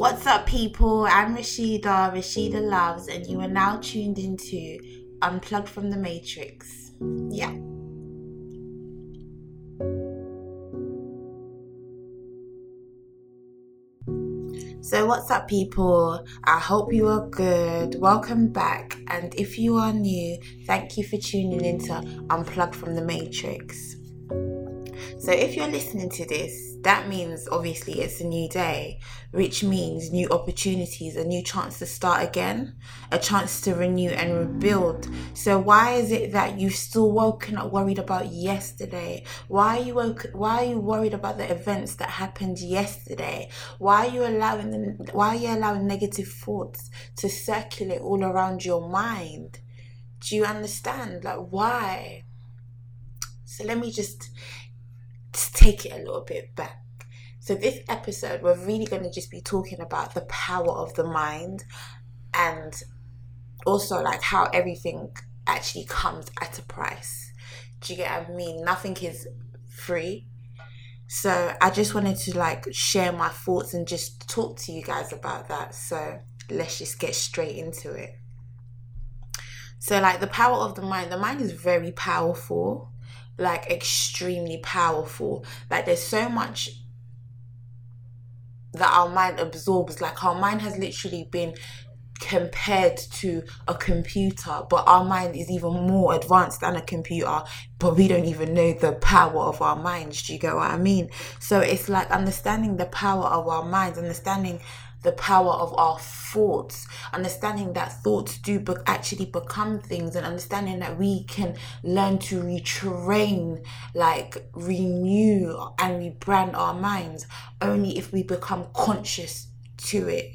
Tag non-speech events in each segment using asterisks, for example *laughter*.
What's up, people? I'm Rashida, Rashida Loves, and you are now tuned into Unplugged from the Matrix. Yeah. So, what's up, people? I hope you are good. Welcome back. And if you are new, thank you for tuning into Unplugged from the Matrix. So, if you're listening to this, that means obviously it's a new day, which means new opportunities, a new chance to start again, a chance to renew and rebuild. So why is it that you've still woken up worried about yesterday? Why are you woke, why are you worried about the events that happened yesterday? Why are you allowing the, why are you allowing negative thoughts to circulate all around your mind? Do you understand? Like why? So let me just take it a little bit back. So, this episode, we're really going to just be talking about the power of the mind and also like how everything actually comes at a price. Do you get what I mean? Nothing is free. So, I just wanted to like share my thoughts and just talk to you guys about that. So, let's just get straight into it. So, like the power of the mind, the mind is very powerful like extremely powerful. Like there's so much that our mind absorbs. Like our mind has literally been compared to a computer, but our mind is even more advanced than a computer, but we don't even know the power of our minds. Do you get what I mean? So it's like understanding the power of our minds, understanding the power of our thoughts, understanding that thoughts do be- actually become things, and understanding that we can learn to retrain, like renew and rebrand our minds only if we become conscious to it.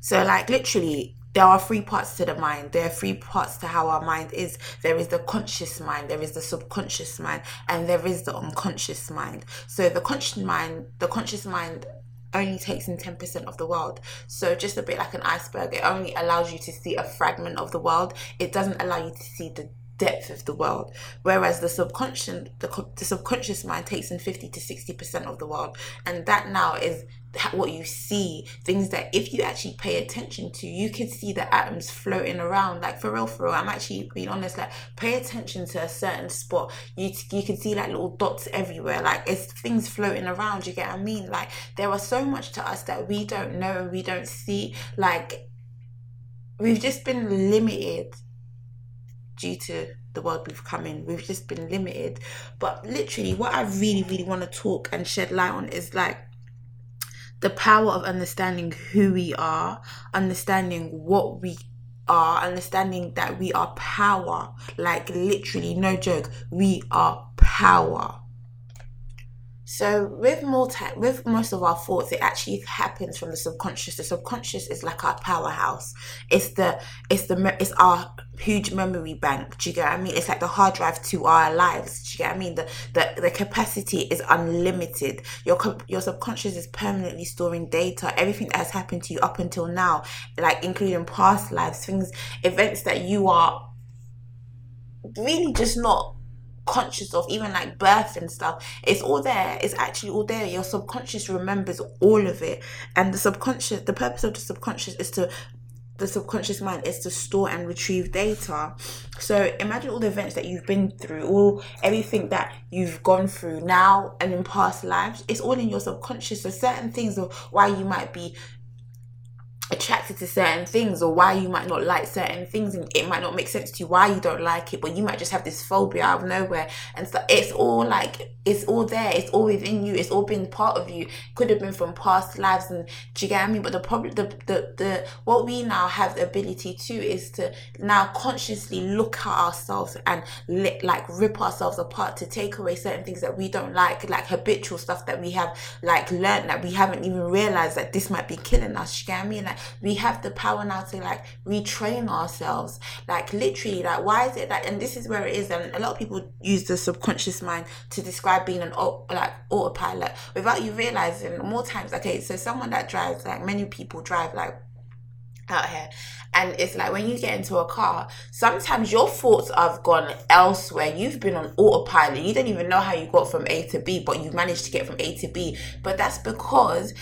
So, like, literally, there are three parts to the mind. There are three parts to how our mind is. There is the conscious mind, there is the subconscious mind, and there is the unconscious mind. So the conscious mind, the conscious mind only takes in 10% of the world. So just a bit like an iceberg, it only allows you to see a fragment of the world. It doesn't allow you to see the depth of the world. Whereas the subconscious, the, the subconscious mind takes in 50 to 60% of the world. And that now is what you see things that if you actually pay attention to you can see the atoms floating around like for real for real i'm actually being honest like pay attention to a certain spot you you can see like little dots everywhere like it's things floating around you get what i mean like there are so much to us that we don't know and we don't see like we've just been limited due to the world we've come in we've just been limited but literally what i really really want to talk and shed light on is like the power of understanding who we are, understanding what we are, understanding that we are power. Like, literally, no joke, we are power. So with time, with most of our thoughts, it actually happens from the subconscious. The subconscious is like our powerhouse. It's the it's the it's our huge memory bank. Do you get what I mean? It's like the hard drive to our lives. Do you get what I mean? The the, the capacity is unlimited. Your your subconscious is permanently storing data, everything that has happened to you up until now, like including past lives, things, events that you are really just not conscious of, even like birth and stuff. It's all there. It's actually all there. Your subconscious remembers all of it. And the subconscious, the purpose of the subconscious is to the subconscious mind is to store and retrieve data. So imagine all the events that you've been through, all everything that you've gone through now and in past lives. It's all in your subconscious. So certain things of why you might be attracted to certain things or why you might not like certain things and it might not make sense to you why you don't like it but you might just have this phobia out of nowhere. And so it's all like it's all there. It's all within you. It's all been part of you. Could have been from past lives and do you get what I mean? But the problem the, the the what we now have the ability to is to now consciously look at ourselves and li- like rip ourselves apart to take away certain things that we don't like like habitual stuff that we have like learned that we haven't even realized that this might be killing us you get what I mean? Like we have the power now to like retrain ourselves. Like literally like why is it that and this is where it is and a lot of people use the subconscious mind to describe being an like autopilot without you realizing more times okay so someone that drives like many people drive like out here and it's like when you get into a car sometimes your thoughts have gone elsewhere. You've been on autopilot. You don't even know how you got from a to b but you've managed to get from a to b. But that's because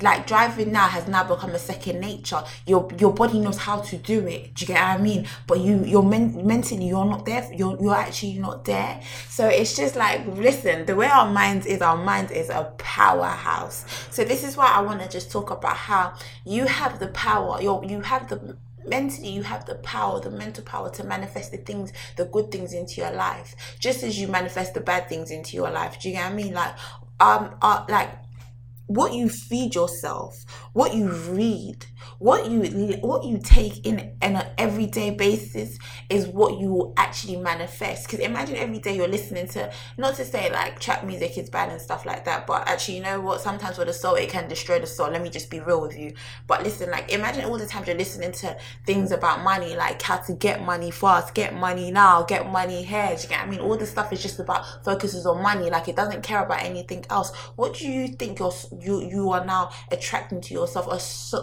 like driving now has now become a second nature. Your your body knows how to do it. Do you get what I mean? But you you're men- mentally you're not there. You're you're actually not there. So it's just like listen. The way our minds is, our mind is a powerhouse. So this is why I want to just talk about how you have the power. You you have the mentally you have the power the mental power to manifest the things the good things into your life just as you manifest the bad things into your life do you get what i mean like um uh, like what you feed yourself, what you read, what you what you take in on an everyday basis is what you will actually manifest. Because imagine every day you're listening to not to say like trap music is bad and stuff like that, but actually you know what? Sometimes for the soul it can destroy the soul. Let me just be real with you. But listen, like imagine all the times you're listening to things about money, like how to get money fast, get money now, get money here. You get I mean? All this stuff is just about focuses on money. Like it doesn't care about anything else. What do you think you're you you are now attracting to yourself a,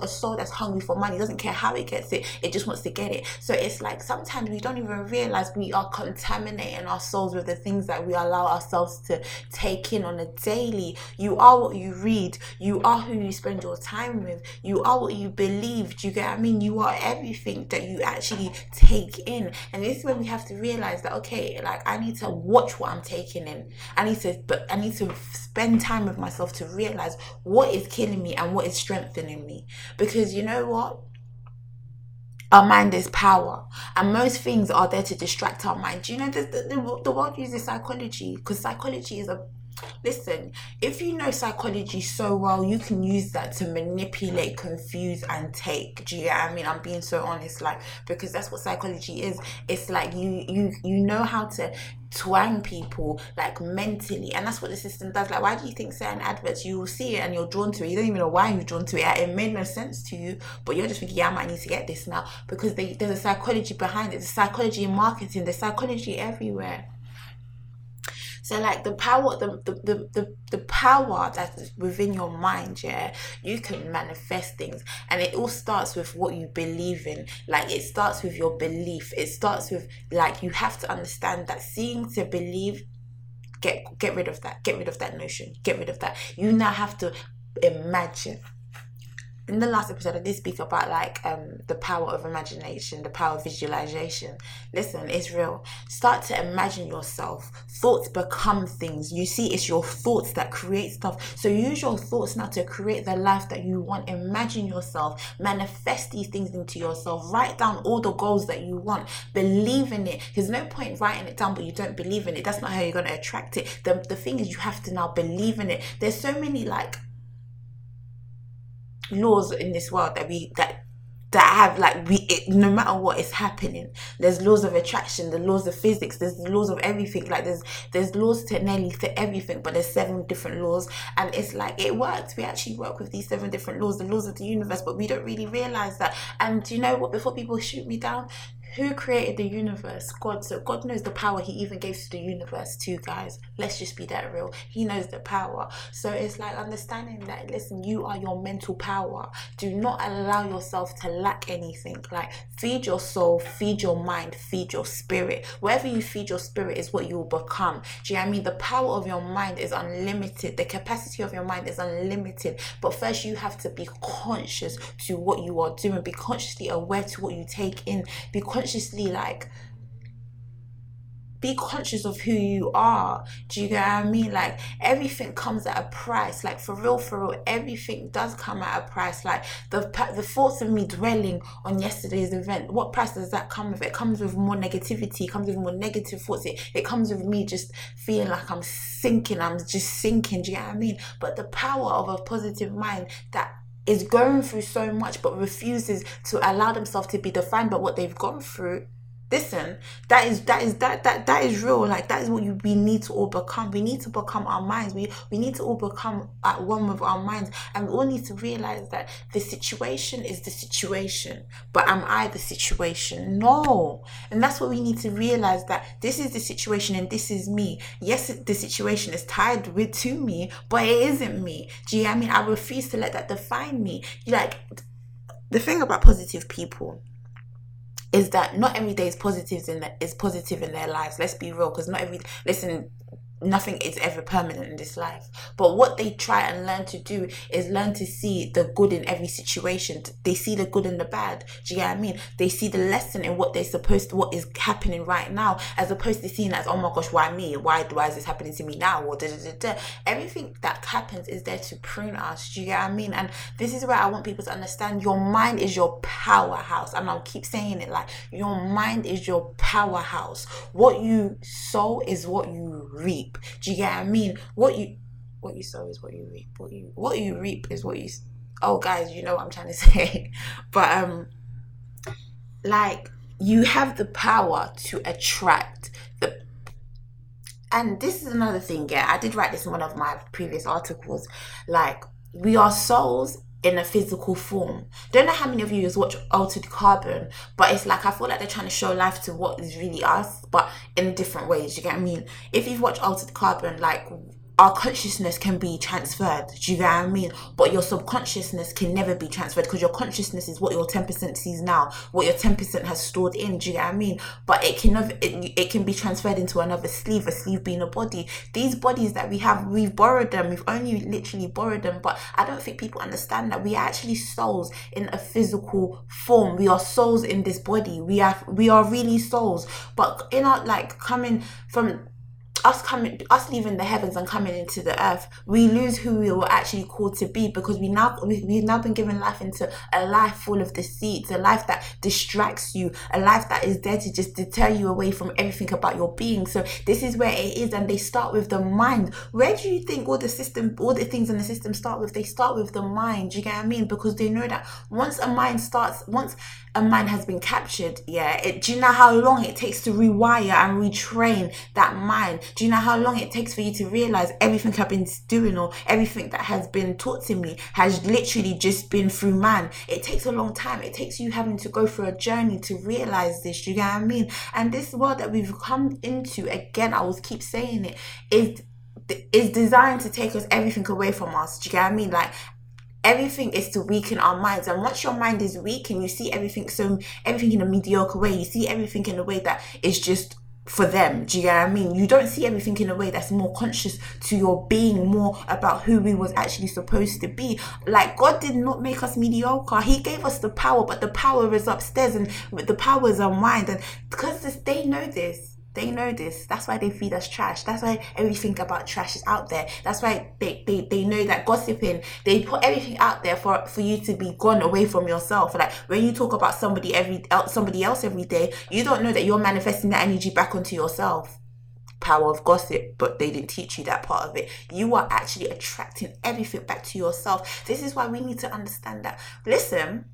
a soul that's hungry for money doesn't care how it gets it it just wants to get it. So it's like sometimes we don't even realize we are contaminating our souls with the things that we allow ourselves to take in on a daily. You are what you read you are who you spend your time with you are what you believe do you get what i mean? You are everything that you actually take in. And this is where we have to realize that okay like i need to watch what i'm taking in. I need to but i need to spend time with myself to realize what is killing me and what is strengthening me. Because you know what? Our mind is power, and most things are there to distract our mind. You know the, the, the world uses psychology because psychology is a Listen, if you know psychology so well, you can use that to manipulate, confuse, and take. Do you get I mean? I'm being so honest, like because that's what psychology is. It's like you you you know how to twang people like mentally and that's what the system does. Like why do you think certain adverts you will see it and you're drawn to it? You don't even know why you're drawn to it. It made no sense to you but you're just thinking yeah I might need to get this now because they, there's a psychology behind it. There's psychology in marketing. There's psychology everywhere so like the power, the the, the, the, the power that's within your mind, yeah, you can manifest things. And it all starts with what you believe in. Like it starts with your belief. It starts with like you have to understand that seeing to believe get get rid of that. Get rid of that notion. Get rid of that. You now have to imagine in the last episode I did speak about like um the power of imagination, the power of visualization. Listen, it's real. Start to imagine yourself. Thoughts become things. You see, it's your thoughts that create stuff. So use your thoughts now to create the life that you want. Imagine yourself. Manifest these things into yourself. Write down all the goals that you want. Believe in it. There's no point writing it down, but you don't believe in it. That's not how you're gonna attract it. The the thing is you have to now believe in it. There's so many like laws in this world that we that that have like we it, no matter what is happening there's laws of attraction the laws of physics there's laws of everything. Like there's there's laws to nearly to everything but there's seven different laws. And it's like it works. We actually work with these seven different laws the laws of the universe but we don't really realize that. And do you know what? Before people shoot me down who created the universe? God. So God knows the power He even gave to the universe too, guys. Let's just be that real. He knows the power. So it's like understanding that, listen, you are your mental power. Do not allow yourself to lack anything. Like feed your soul, feed your mind, feed your spirit. Wherever you feed your spirit is what you will become. Do you know I mean? The power of your mind is unlimited. The capacity of your mind is unlimited. But first you have to be conscious to what you are doing. Be consciously aware to what you take in. Be consciously like be conscious of who you are. Do you get what I mean? Like everything comes at a price. Like for real, for real, everything does come at a price. Like the the thoughts of me dwelling on yesterday's event, what price does that come with? It comes with more negativity. It comes with more negative thoughts. It, it comes with me just feeling like I'm sinking. I'm just sinking. Do you get what I mean? But the power of a positive mind that is going through so much but refuses to allow themselves to be defined by what they've gone through listen that is that is that that that is real. Like that is what you, we need to all become we need to become our minds. We we need to all become at one with our minds. And we all need to realize that the situation is the situation. But am i the situation? No. And that's what we need to realize that this is the situation and this is me. Yes the situation is tied with to me but it isn't me. Do you know i mean i refuse to let that define me. Like the thing about positive people is that not every day is positive in is positive in their lives. Let's be real, because not every listen. Nothing is ever permanent in this life. But what they try and learn to do is learn to see the good in every situation. They see the good and the bad. Do you get what I mean? They see the lesson in what they're supposed to, what is happening right now, as opposed to seeing as, oh my gosh, why me? Why, why is this happening to me now? Or da, da, da, da. everything that happens is there to prune us. Do you get what I mean? And this is where I want people to understand your mind is your powerhouse. And I'll keep saying it like your mind is your powerhouse. What you sow is what you reap. Do you get what I mean? What you what you sow is what you reap. What you what you reap is what you. Oh, guys, you know what I'm trying to *laughs* say. but um, like you have the power to attract the. And this is another thing. Yeah, I did write this in one of my previous articles. Like we are souls in a physical form. Don't know how many of you has watched Altered Carbon, but it's like I feel like they're trying to show life to what is really us, but in different ways. You get what I mean? If you've watched Altered Carbon, like our consciousness can be transferred. Do you get what I mean? But your subconsciousness can never be transferred because your consciousness is what your 10% sees now, what your 10% has stored in. Do you get what I mean? But it can it, it can be transferred into another sleeve, a sleeve being a body. These bodies that we have, we've borrowed them. We've only literally borrowed them. But I don't think people understand that we are actually souls in a physical form. We are souls in this body. We are, we are really souls. But in our, like, coming from us coming us leaving the heavens and coming into the earth we lose who we were actually called to be because we now we, we've now been given life into a life full of deceit a life that distracts you a life that is there to just deter you away from everything about your being. So this is where it is and they start with the mind. Where do you think all the system all the things in the system start with? They start with the mind do you get what i mean? Because they know that once a mind starts once a mind has been captured yeah it, do you know how long it takes to rewire and retrain that mind do you know how long it takes for you to realize everything I've been doing or everything that has been taught to me has literally just been through man? It takes a long time. It takes you having to go through a journey to realize this. You get what I mean? And this world that we've come into, again, I will keep saying it, is is designed to take us everything away from us. Do you get what I mean? Like everything is to weaken our minds and once your mind is weak and you see everything so everything in a mediocre way you see everything in a way that is just for them. Do you get what I mean? You don't see everything in a way that's more conscious to your being, more about who we was actually supposed to be. Like God did not make us mediocre. He gave us the power, but the power is upstairs and the power is our mind. And because this, they know this, they know this. That's why they feed us trash. That's why everything about trash is out there. That's why they, they, they know that gossiping, they put everything out there for, for you to be gone away from yourself. Like when you talk about somebody every somebody else every day, you don't know that you're manifesting that energy back onto yourself. Power of gossip, but they didn't teach you that part of it. You are actually attracting everything back to yourself. This is why we need to understand that. Listen,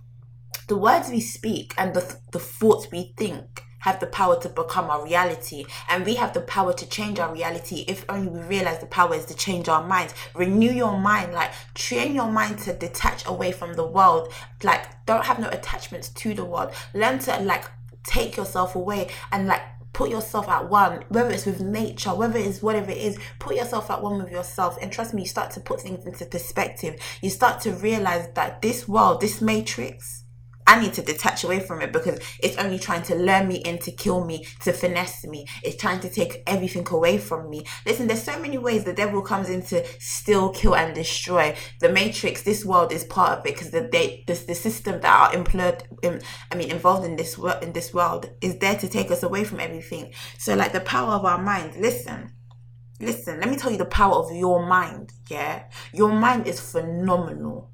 the words we speak and the, the thoughts we think have the power to become our reality and we have the power to change our reality if only we realize the power is to change our minds renew your mind like train your mind to detach away from the world like don't have no attachments to the world learn to like take yourself away and like put yourself at one, whether it's with nature, whether it's whatever it is, put yourself at one with yourself. And trust me, you start to put things into perspective. You start to realize that this world, this matrix, I need to detach away from it because it's only trying to lure me in to kill me, to finesse me. It's trying to take everything away from me. Listen, there's so many ways the devil comes in to steal, kill, and destroy. The matrix, this world is part of it because the the, the system that are employed, in, I mean, involved in this world, in this world, is there to take us away from everything. So, like the power of our mind. Listen, listen. Let me tell you the power of your mind. Yeah, your mind is phenomenal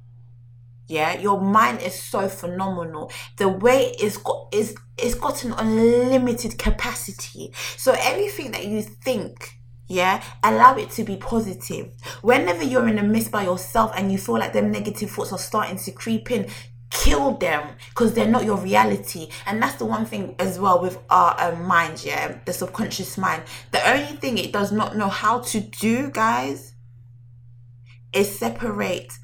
yeah your mind is so phenomenal. The way it's got is it's got an unlimited capacity. So everything that you think yeah allow it to be positive. Whenever you're in a mist by yourself and you feel like them negative thoughts are starting to creep in kill them because they're not your reality. And that's the one thing as well with our um, mind yeah the subconscious mind. The only thing it does not know how to do guys is separate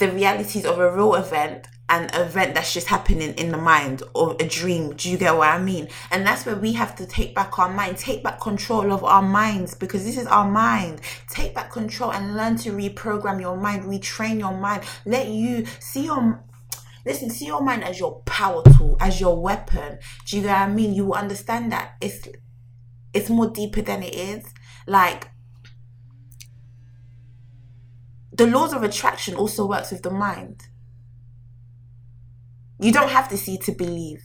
the realities of a real event an event that's just happening in the mind or a dream. Do you get what I mean? And that's where we have to take back our mind, take back control of our minds because this is our mind. Take back control and learn to reprogram your mind, retrain your mind. Let you see your listen, see your mind as your power tool, as your weapon. Do you get what I mean? You will understand that it's it's more deeper than it is. like the laws of attraction also works with the mind. You don't have to see to believe,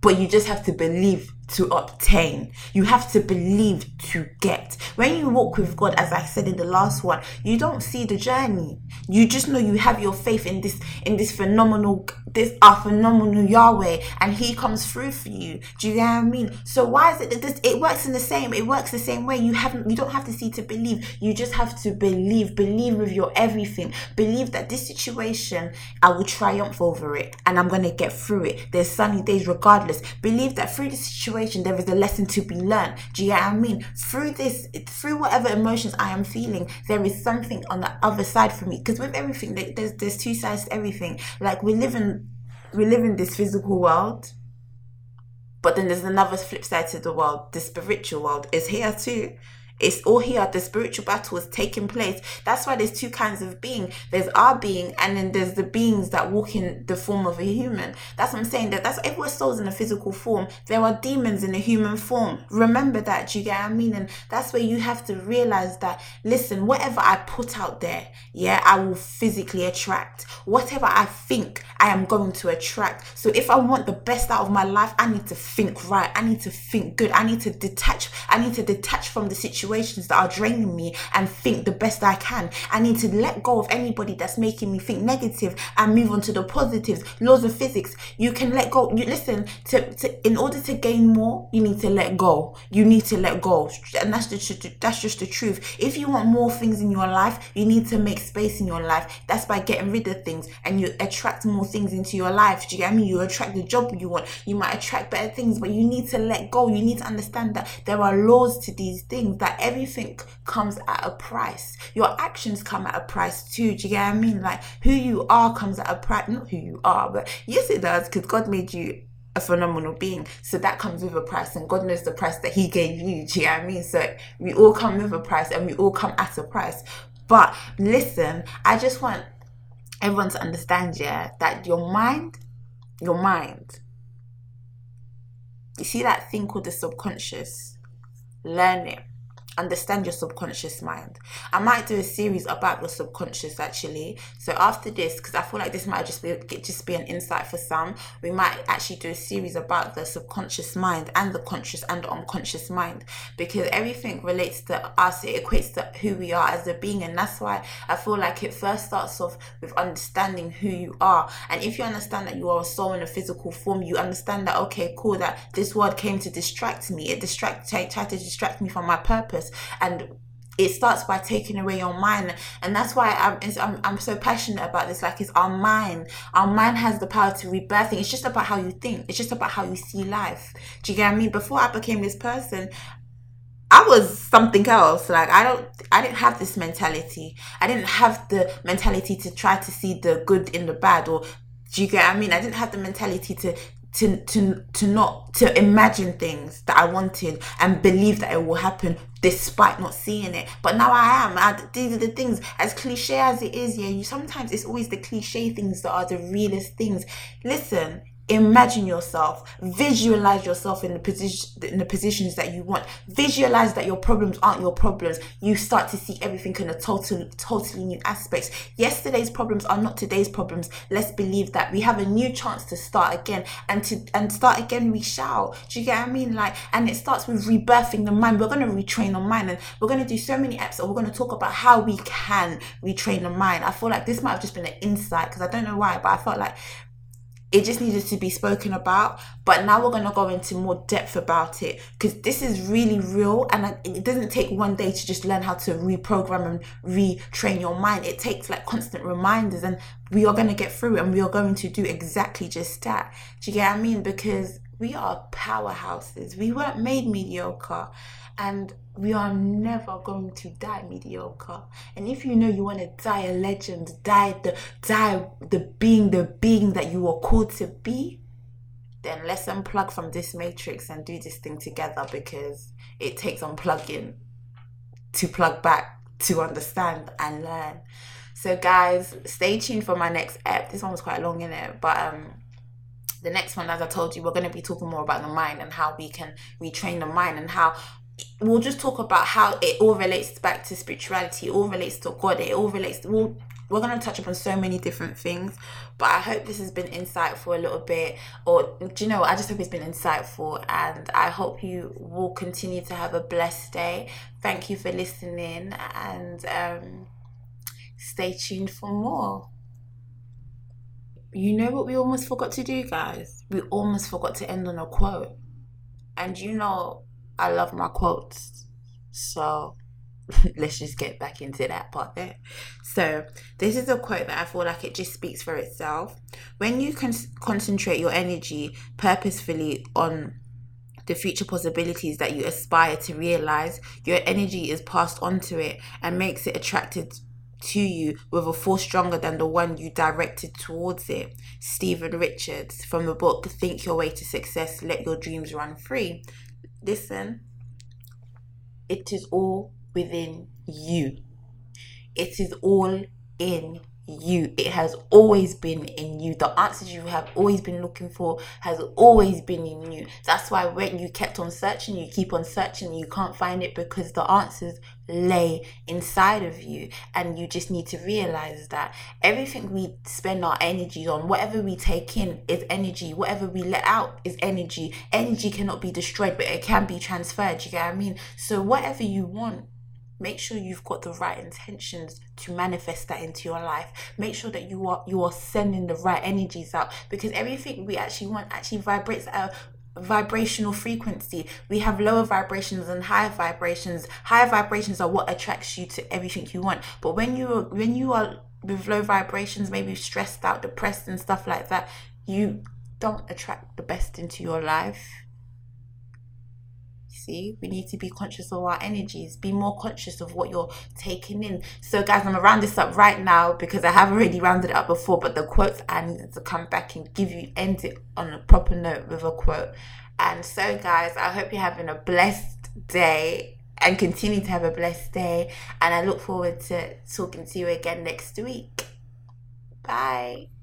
but you just have to believe to obtain. You have to believe to get. When you walk with God, as I said in the last one, you don't see the journey. You just know you have your faith in this in this phenomenal this our phenomenal Yahweh and He comes through for you. Do you get what I mean? So why is it that this it works in the same it works the same way. You haven't you don't have to see to believe. You just have to believe. Believe with your everything. Believe that this situation I will triumph over it and I'm gonna get through it. There's sunny days regardless. Believe that through the situation there is a lesson to be learned. Do you get what I mean? Through this through whatever emotions I am feeling, there is something on the other side for me. Because with everything, there's there's two sides to everything. Like we live in we live in this physical world, but then there's another flip side to the world. The spiritual world is here too. It's all here. The spiritual battle is taking place. That's why there's two kinds of being. There's our being, and then there's the beings that walk in the form of a human. That's what I'm saying. That that's we're souls in a physical form, there are demons in a human form. Remember that. Do you get what I mean? And that's where you have to realize that. Listen, whatever I put out there, yeah, I will physically attract. Whatever I think, I am going to attract. So if I want the best out of my life, I need to think right. I need to think good. I need to detach. I need to detach from the situation situations that are draining me and think the best I can. I need to let go of anybody that's making me think negative and move on to the positives. Laws of physics. You can let go. You listen to, to in order to gain more, you need to let go. You need to let go, and that's the that's just the truth. If you want more things in your life, you need to make space in your life. That's by getting rid of things, and you attract more things into your life. Do you get I mean? You attract the job you want. You might attract better things, but you need to let go. You need to understand that there are laws to these things that everything comes at a price. Your actions come at a price too. Do you get what I mean? Like who you are comes at a price. Not who you are, but yes, it does because God made you a phenomenal being. So that comes with a price, and God knows the price that He gave you. Do you know what I mean? So we all come with a price and we all come at a price. But listen, I just want everyone to understand, yeah, that your mind, your mind, you see that thing called the subconscious, learn it understand your subconscious mind. I might do a series about your subconscious actually. So after this, because I feel like this might just be just be an insight for some, we might actually do a series about the subconscious mind and the conscious and the unconscious mind because everything relates to us. It equates to who we are as a being, and that's why I feel like it first starts off with understanding who you are. And if you understand that you are a soul in a physical form, you understand that okay, cool, that this word came to distract me. It distract tried to distract me from my purpose and it starts by taking away your mind and that's why I'm, I'm, I'm so passionate about this like it's our mind our mind has the power to rebirth it's just about how you think it's just about how you see life do you get what I mean before I became this person I was something else. Like I don't I didn't have this mentality. I didn't have the mentality to try to see the good in the bad or do you get I mean? I didn't have the mentality to to to to not to imagine things that I wanted and believe that it will happen despite not seeing it. But now I am. I, these are the things. As cliche as it is, yeah. You sometimes it's always the cliche things that are the realest things. Listen, imagine yourself visualize yourself in the position in the positions that you want. Visualize that your problems aren't your problems. You start to see everything in a total totally new aspects. Yesterday's problems are not today's problems. Let's believe that. We have a new chance to start again. And to and start again we shall. Do you get what i mean? Like and it starts with rebirthing the mind. We're going to retrain the mind. And we're going to do so many episodes we're going to talk about how we can retrain the mind. I feel like this might have just been an insight because i don't know why but i felt like it just needed to be spoken about but now we're going to go into more depth about it because this is really real and it doesn't take one day to just learn how to reprogram and retrain your mind. It takes like constant reminders and we are going to get through it and we are going to do exactly just that. Do you get what i mean? Because we are powerhouses. We weren't made mediocre and we are never going to die mediocre. And if you know you want to die a legend, die the die the being the being that you were called to be, then let's unplug from this matrix and do this thing together because it takes unplugging to plug back to understand and learn. So guys, stay tuned for my next ep. This one was quite long in it, but um the next one, as I told you, we're going to be talking more about the mind and how we can retrain the mind and how we'll just talk about how it all relates back to spirituality, it all relates to God, it all relates to, we'll, we're going to touch upon so many different things but i hope this has been insightful a little bit or do you know i just hope it's been insightful and i hope you will continue to have a blessed day. Thank you for listening and um, stay tuned for more. You know what we almost forgot to do guys? We almost forgot to end on a quote. And you know i love my quotes so *laughs* let's just get back into that part there. So, this is a quote that I feel like it just speaks for itself. When you can concentrate your energy purposefully on the future possibilities that you aspire to realize, your energy is passed onto it and makes it attracted to you with a force stronger than the one you directed towards it. Stephen Richards from the book Think Your Way to Success, Let Your Dreams Run Free. Listen, it is all within you. It is all in you. It has always been in you. The answers you have always been looking for has always been in you. That's why when you kept on searching, you keep on searching, you can't find it because the answers lay inside of you. And you just need to realize that everything we spend our energies on, whatever we take in is energy. Whatever we let out is energy. Energy cannot be destroyed, but it can be transferred. You get what I mean? So whatever you want make sure you've got the right intentions to manifest that into your life. Make sure that you are you are sending the right energies out because everything we actually want actually vibrates at a vibrational frequency. We have lower vibrations and higher vibrations. Higher vibrations are what attracts you to everything you want. But when you when you are with low vibrations maybe stressed out depressed and stuff like that you don't attract the best into your life see we need to be conscious of our energies be more conscious of what you're taking in. So guys i'm gonna round this up right now because i have already rounded it up before but the quotes i needed to come back and give you end it on a proper note with a quote. And so guys i hope you're having a blessed day and continue to have a blessed day. And i look forward to talking to you again next week. Bye